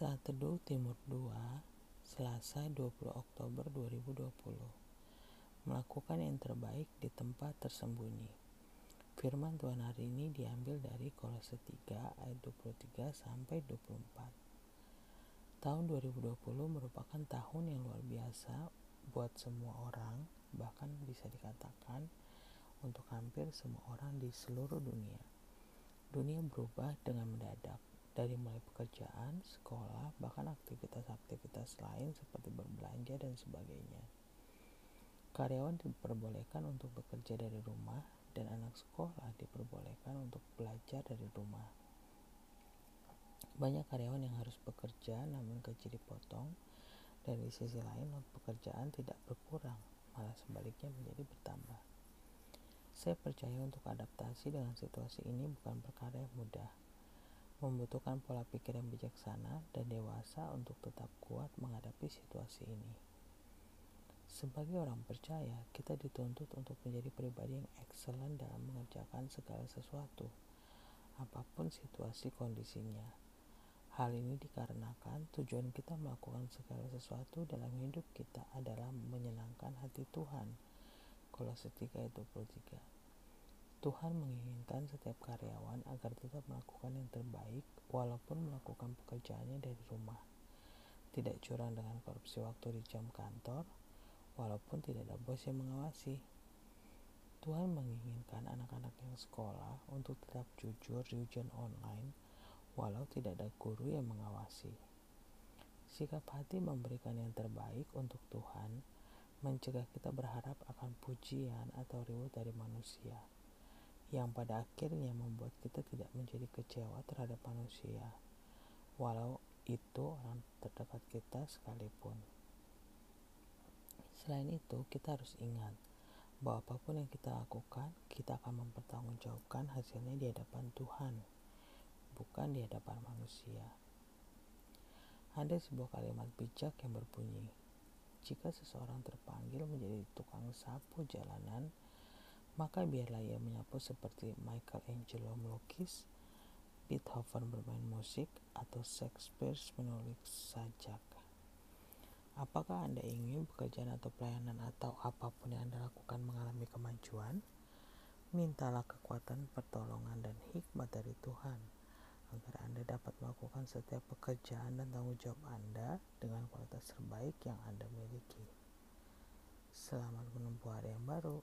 Saat Teduh Timur 2, Selasa 20 Oktober 2020. Melakukan yang terbaik di tempat tersembunyi. Firman Tuhan hari ini diambil dari Kolose 3 ayat 23 sampai 24. Tahun 2020 merupakan tahun yang luar biasa buat semua orang, bahkan bisa dikatakan untuk hampir semua orang di seluruh dunia. Dunia berubah dengan mendadak dari mulai pekerjaan, sekolah, bahkan aktivitas-aktivitas lain seperti berbelanja dan sebagainya. Karyawan diperbolehkan untuk bekerja dari rumah dan anak sekolah diperbolehkan untuk belajar dari rumah. Banyak karyawan yang harus bekerja namun gaji dipotong dan di sisi lain pekerjaan tidak berkurang, malah sebaliknya menjadi bertambah. Saya percaya untuk adaptasi dengan situasi ini bukan perkara yang mudah membutuhkan pola pikir yang bijaksana dan dewasa untuk tetap kuat menghadapi situasi ini. Sebagai orang percaya, kita dituntut untuk menjadi pribadi yang excellent dalam mengerjakan segala sesuatu, apa pun situasi kondisinya. Hal ini dikarenakan tujuan kita melakukan segala sesuatu dalam hidup kita adalah menyenangkan hati Tuhan. Kolose 3 ayat 23 Tuhan menginginkan setiap karyawan agar tetap melakukan yang terbaik walaupun melakukan pekerjaannya dari rumah. Tidak curang dengan korupsi waktu di jam kantor, walaupun tidak ada bos yang mengawasi. Tuhan menginginkan anak-anak yang sekolah untuk tetap jujur di ujian online, walau tidak ada guru yang mengawasi. Sikap hati memberikan yang terbaik untuk Tuhan mencegah kita berharap akan pujian atau reward dari manusia yang pada akhirnya membuat kita tidak menjadi kecewa terhadap manusia, walau itu orang terdekat kita sekalipun. Selain itu, kita harus ingat bahwa apa pun yang kita lakukan, kita akan mempertanggungjawabkan hasilnya di hadapan Tuhan, bukan di hadapan manusia. Ada sebuah kalimat bijak yang berbunyi, jika seseorang terpanggil menjadi tukang sapu jalanan, maka biarlah ia menyapu seperti Michelangelo melukis, Beethoven bermain musik, atau Shakespeare menulis sajak. Apakah Anda ingin pekerjaan atau pelayanan atau apa pun yang Anda lakukan mengalami kemajuan? Mintalah kekuatan, pertolongan, dan hikmat dari Tuhan agar Anda dapat melakukan setiap pekerjaan dan tanggung jawab Anda dengan kualitas terbaik yang Anda miliki. Selamat menempuh hari yang baru.